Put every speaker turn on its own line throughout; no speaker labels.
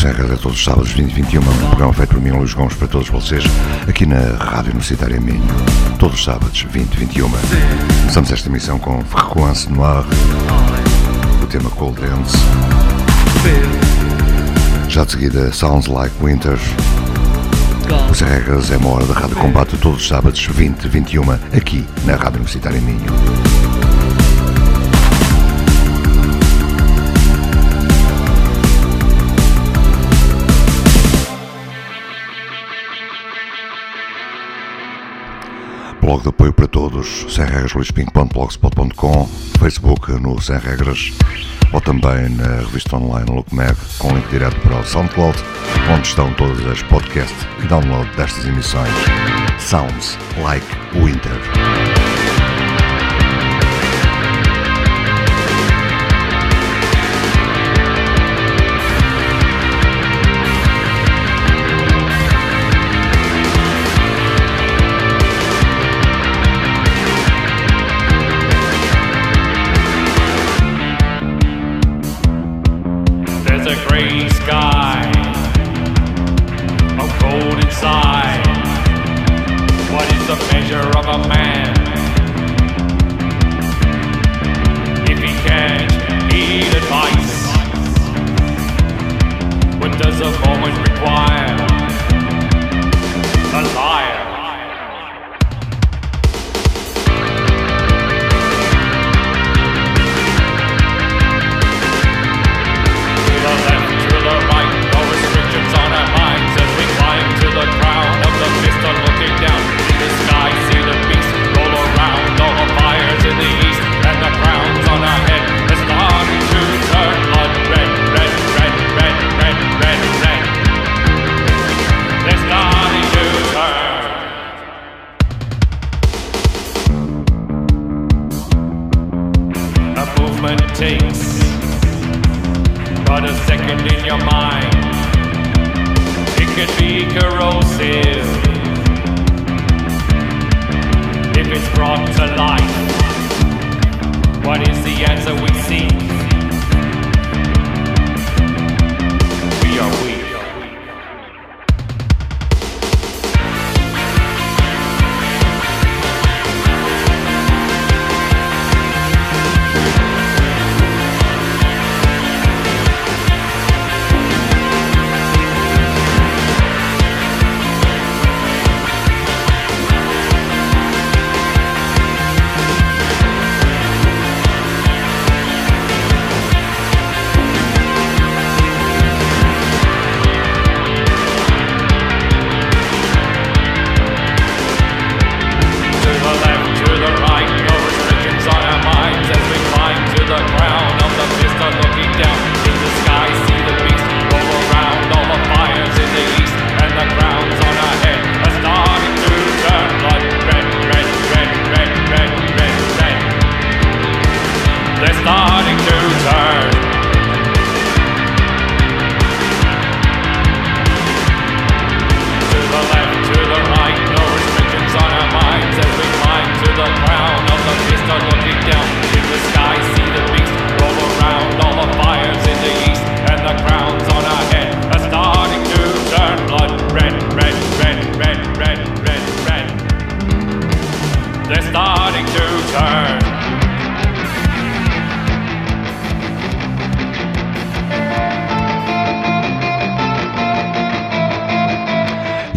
Serra a todos os sábados 20 e 21, um programa feito por mim, Luís Gomes, para todos vocês, aqui na Rádio Universitária Minho, todos os sábados 20 e 21. Começamos esta emissão com Frequence Noir, o tema Cold Dance. Já de seguida, Sounds Like Winter. Os regras é uma hora da Rádio Combate todos os sábados 20 e 21, aqui na Rádio Universitária Minho. Blog de apoio para todos, sem regras Facebook no Sem Regras ou também na revista online Look Mag com link direto para o SoundCloud, onde estão todas as podcasts e download destas emissões. Sounds Like Winter.
But a second in your mind. It can be corrosive if it's brought to life. What is the answer we seek? We are weak.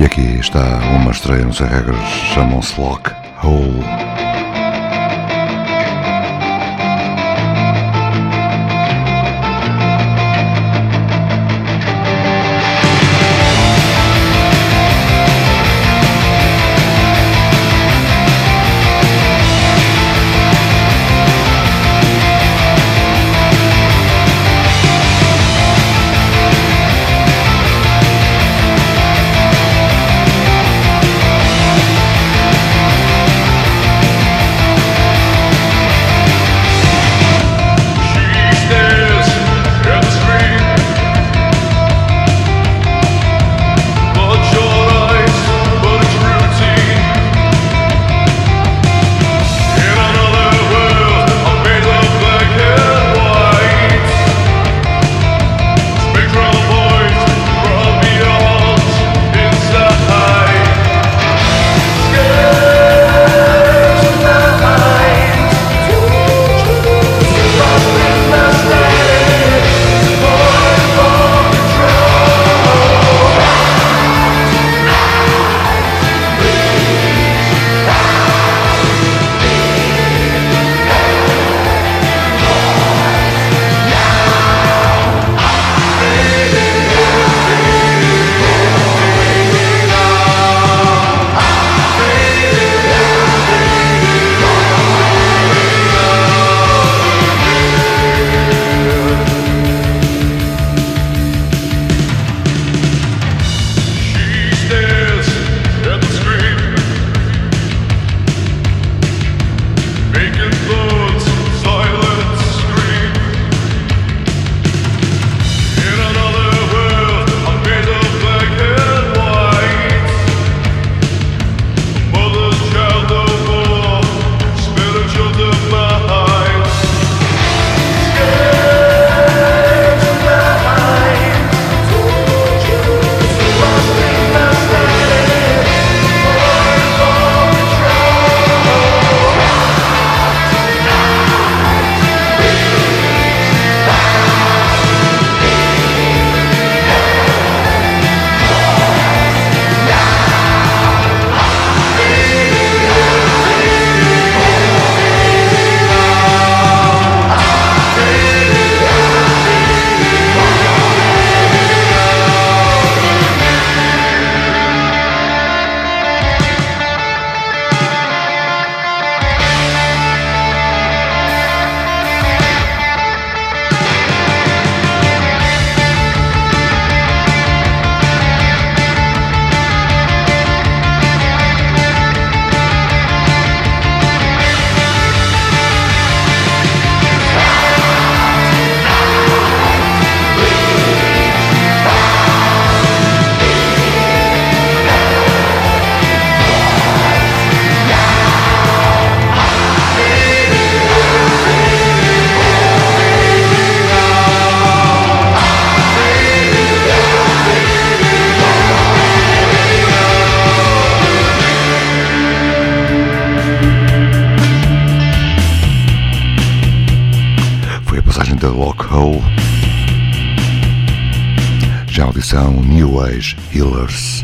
E aqui está uma estreia, não sei regras, chamam-se Lock Hole.
passagem da Lock Hole.
Já a audição New Age Healers.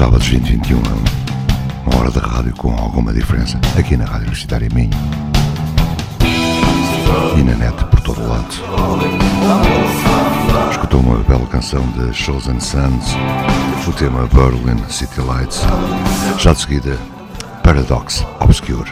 Sábados 20 e 21, uma hora de rádio com alguma diferença, aqui na Rádio Universitária Minho e na net por todo o lado. Escutou uma bela canção de Shows and Sons, o tema Berlin City Lights, já de seguida Paradox Obscure.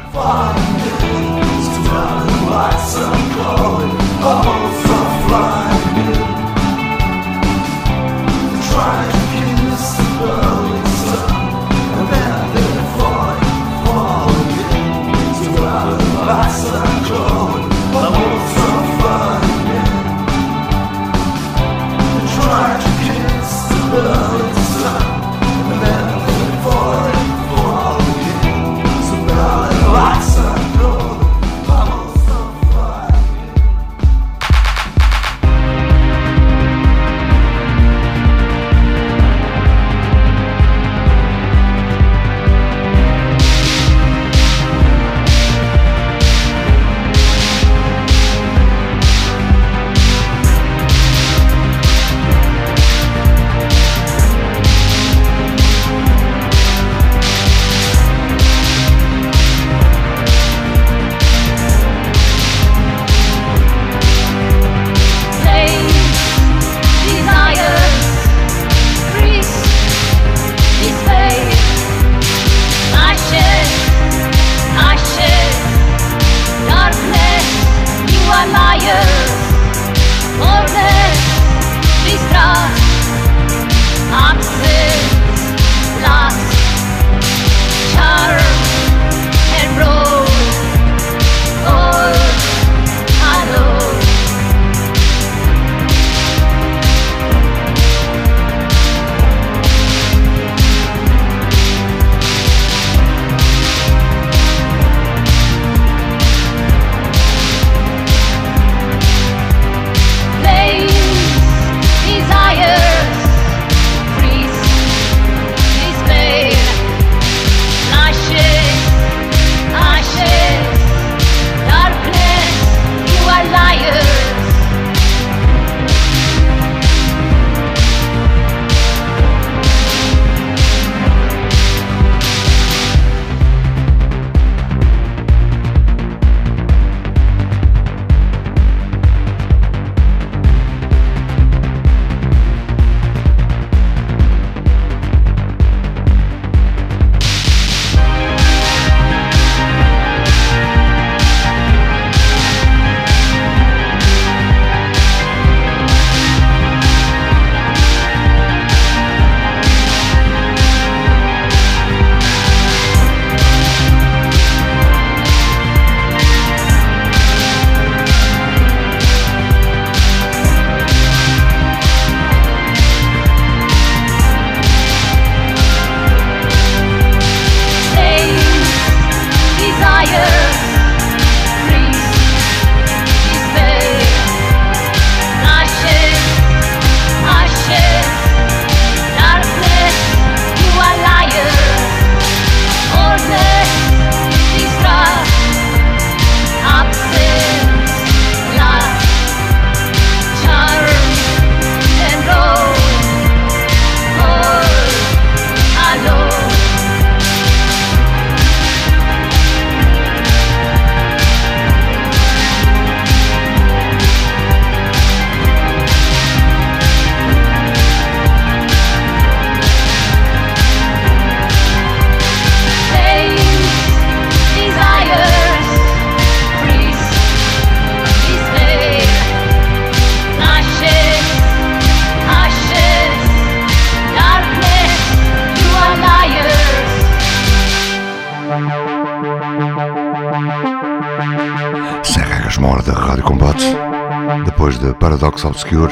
Obscur,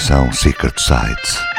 são Secret Sites.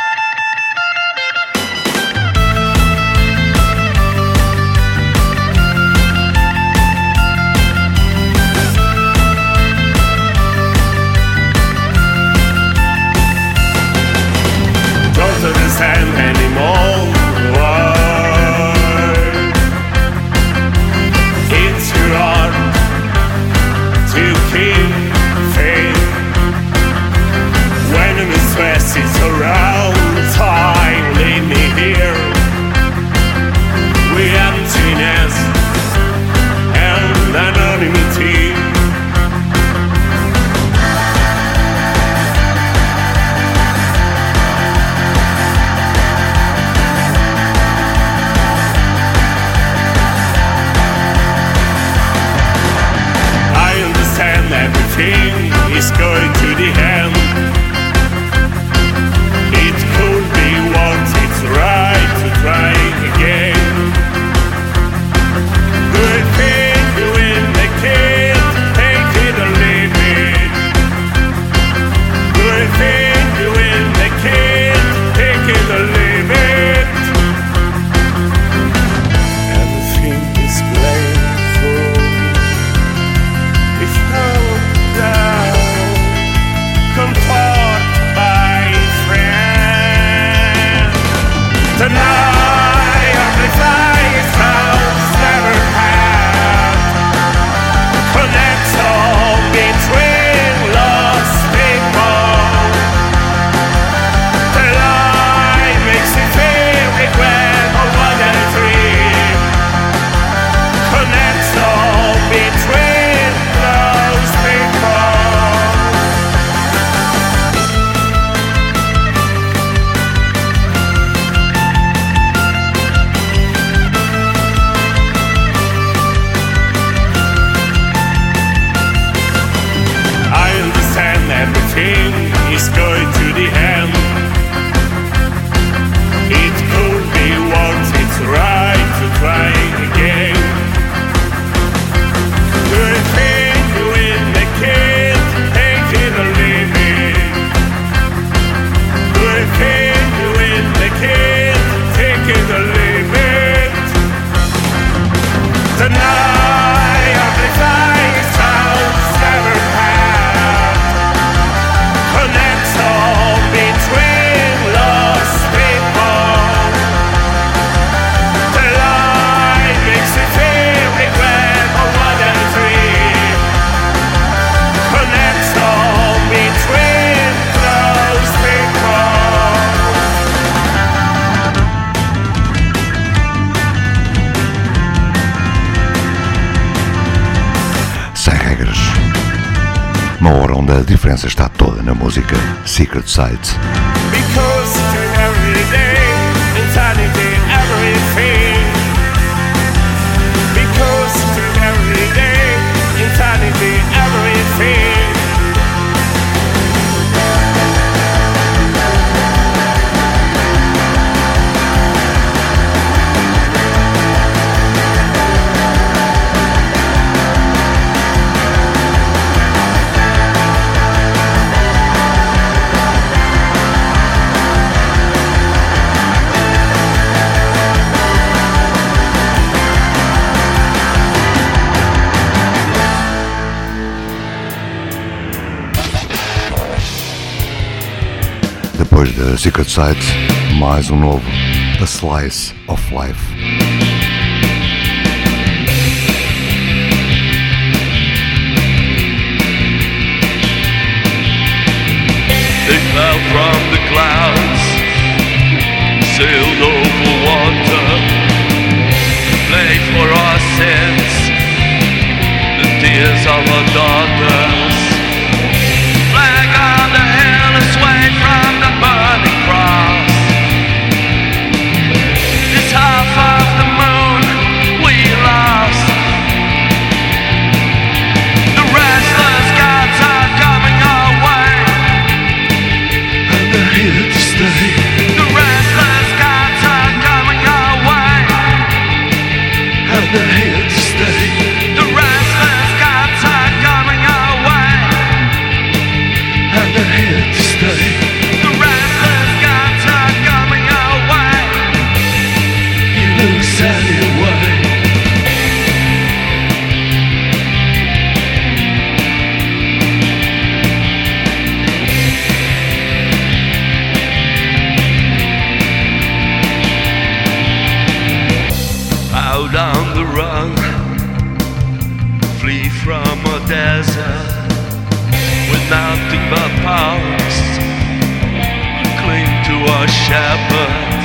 Sites. Secret Sight, mais um novo, A Slice of Life.
They fell from the clouds, sailed over water, played for our sins, the tears of our daughter. a shepherd.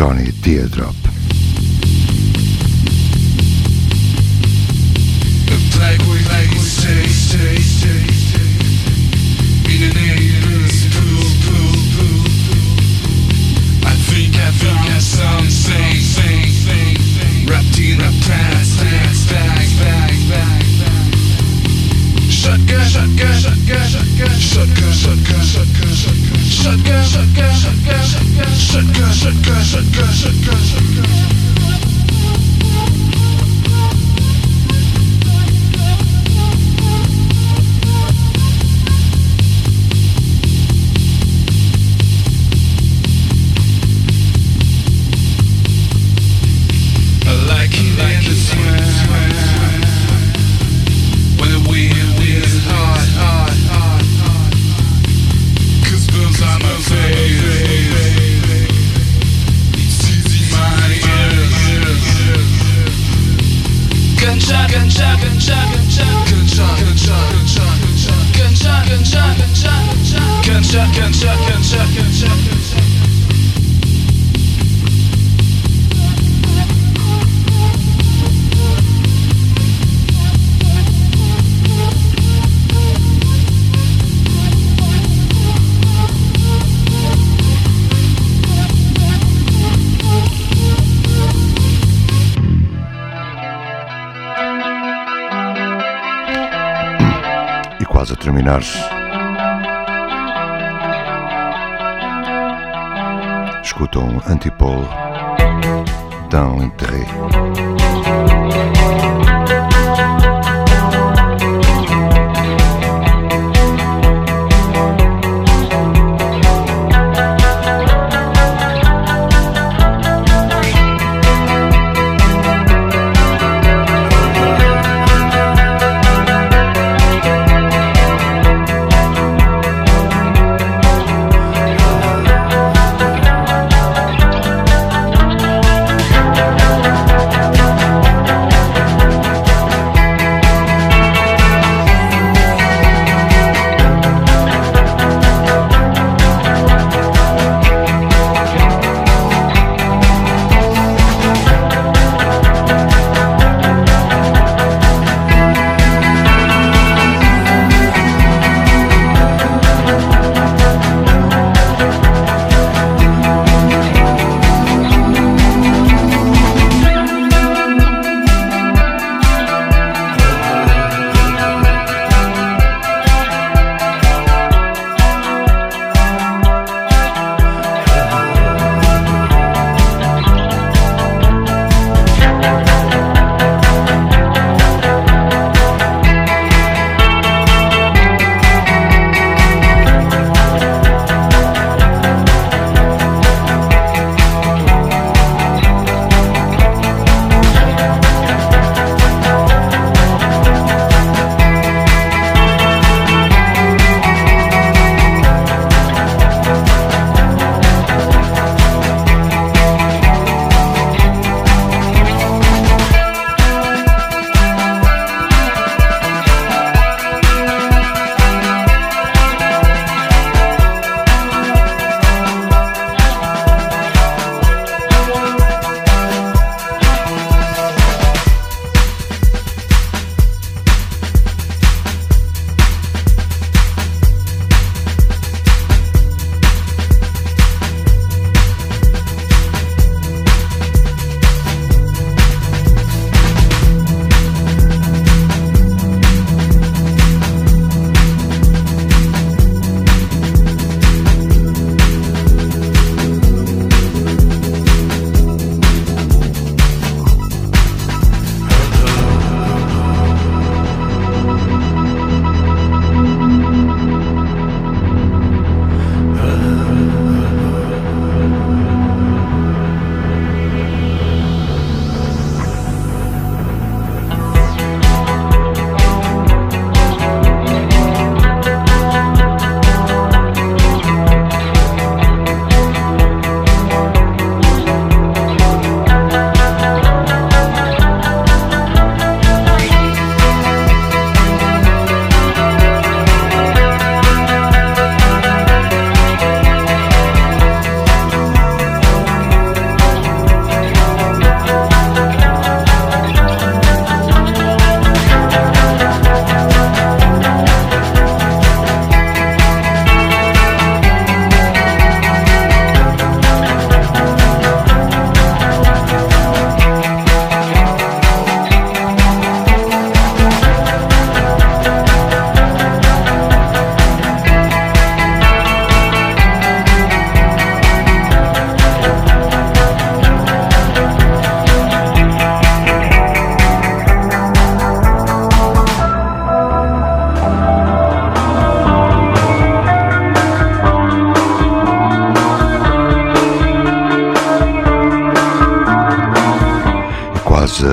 Jonny Teardrop.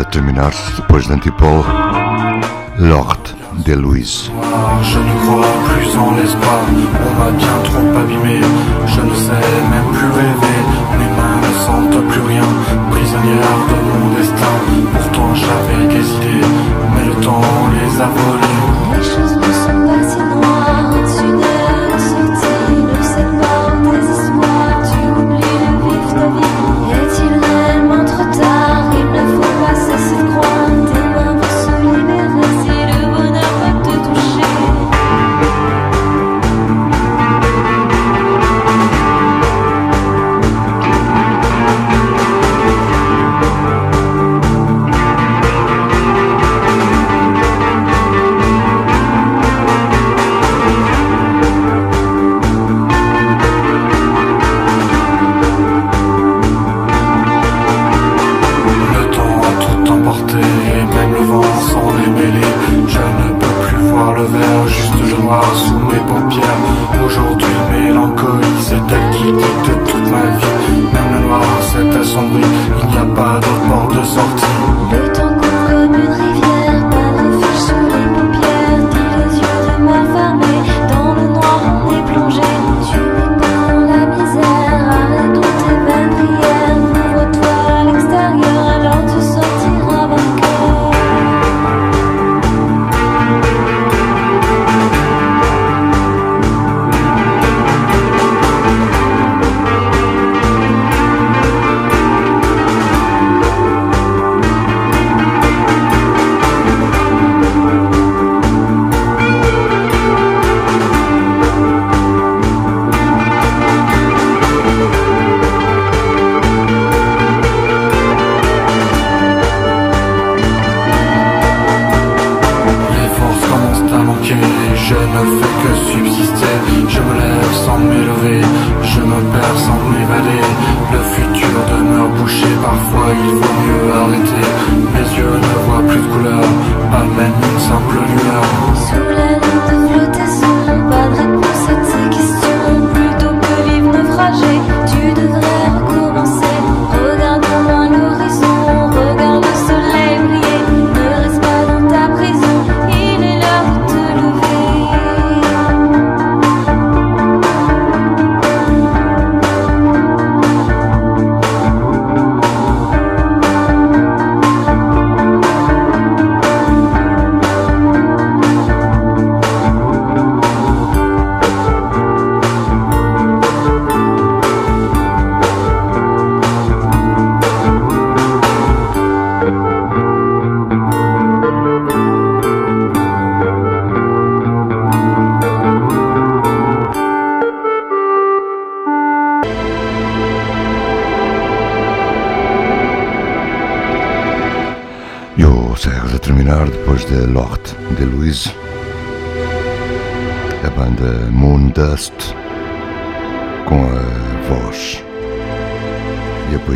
Terminar,
depois de Antipolo, L'Horte de Louise.
Je ne crois plus en l'espoir, on m'a bien trop abîmé. Je ne sais même plus rêver, mes mains ne sentent plus rien. Prisonnière de mon destin, pourtant j'avais des idées, mais le temps les a volées.
Les choses ne sont pas si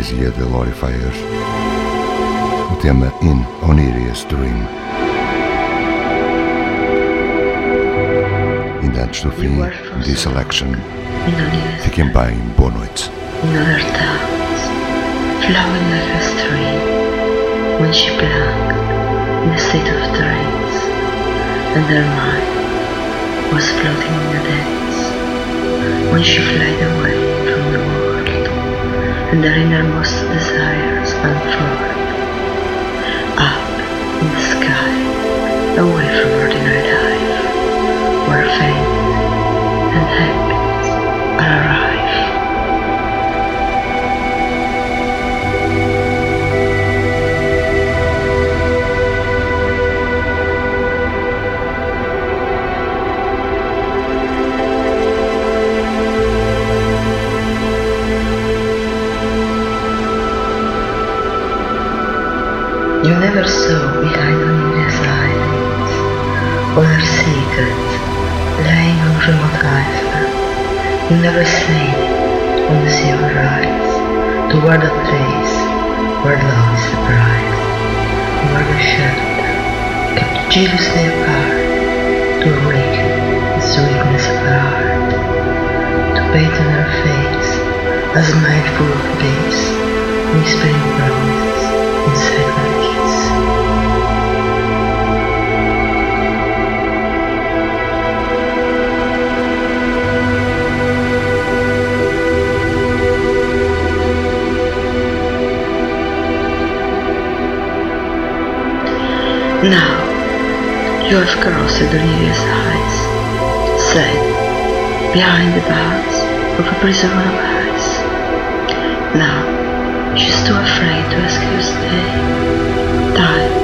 poesia de Lory Fayer. O tema In Onyria's Dream. Ainda antes do fim de Selektion. Fiquem bem, boa noite.
in other towns, flowing like a stream, when she belonged in a state of trance, and her mind was floating in the depths, when she fled away and her innermost desires unfurled, up in the sky, away from ordinary life, where fame and happiness are arrived. Never saw behind Olivia's eyelids all her secrets lying on remote iceberg. You never sailed on the sea of toward a place where love is the prize, where the shelter kept jealously apart to awaken the sweetness of her heart, to paint on her face a smile full of bliss, whispering promises
Now, you have crossed Olivia's eyes, said, behind the bars of a prison of ice. Now, she's too afraid to ask you stay. Time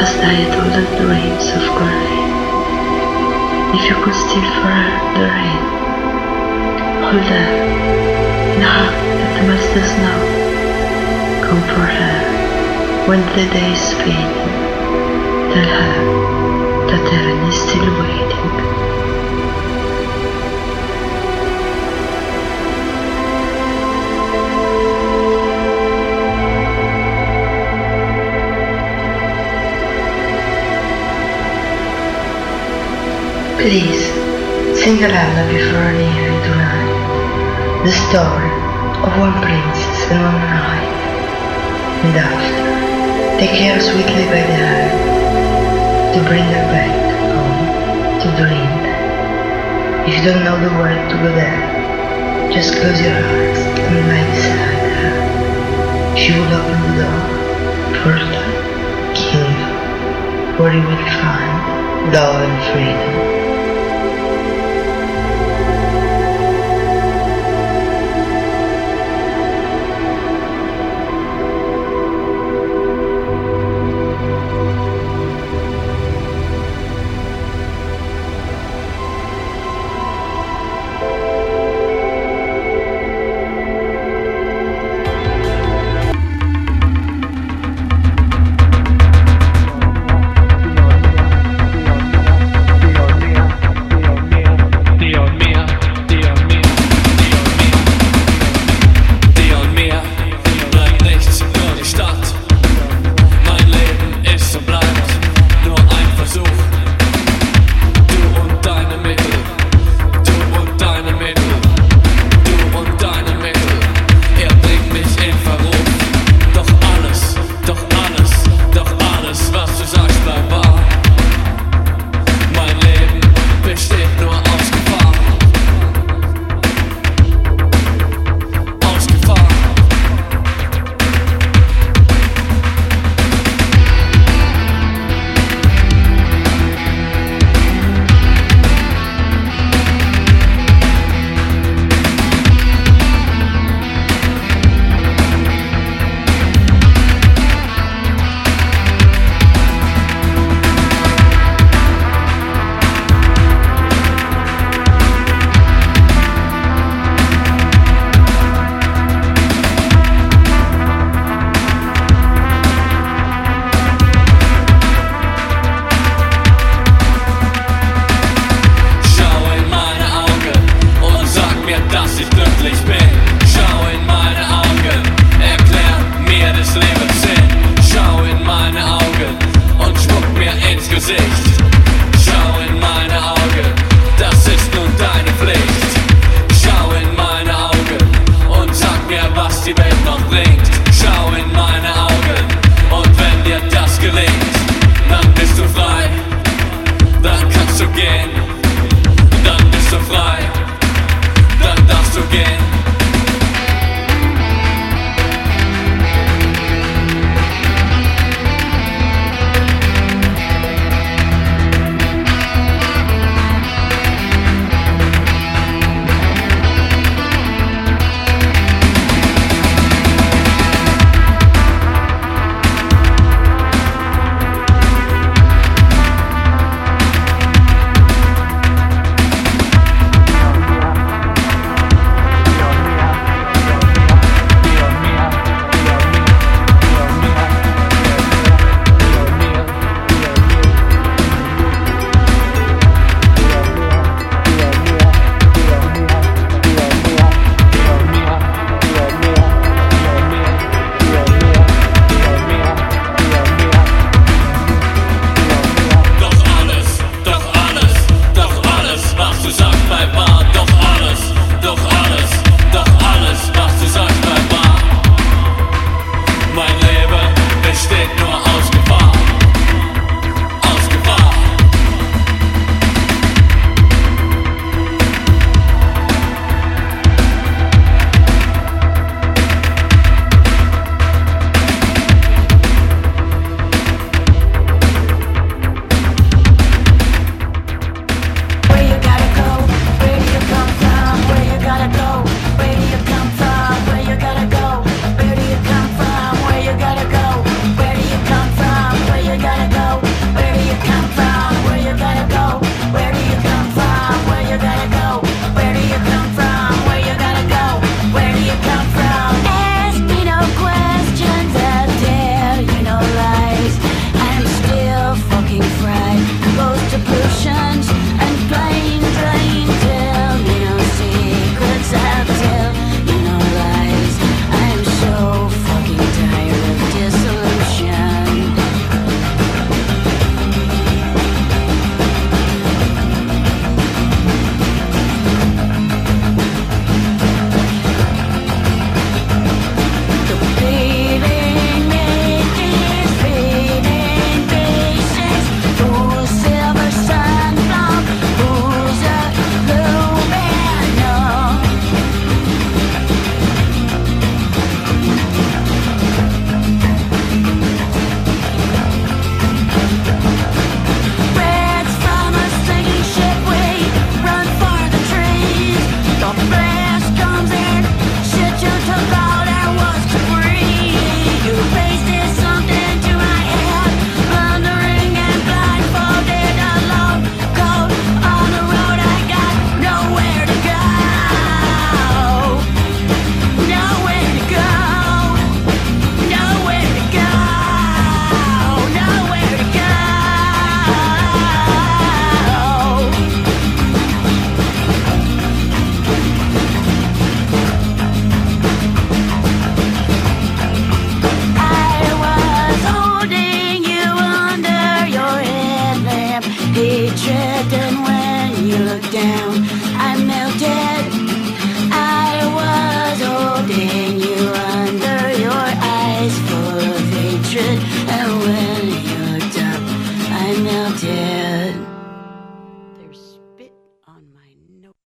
has died all the dreams of grey. If you could steal for her the rain, hold her in that the snow. Come for her when the day is fading. Tell her that heaven is still waiting. Please, sing a lullaby for tonight. The story of one princess and one knight. And after, take her sweetly by the hand to bring her back home to dreamland. If you don't know the word to go there, just close your eyes and lie beside her. She will open the door, portal, kingdom, where you will find love and freedom.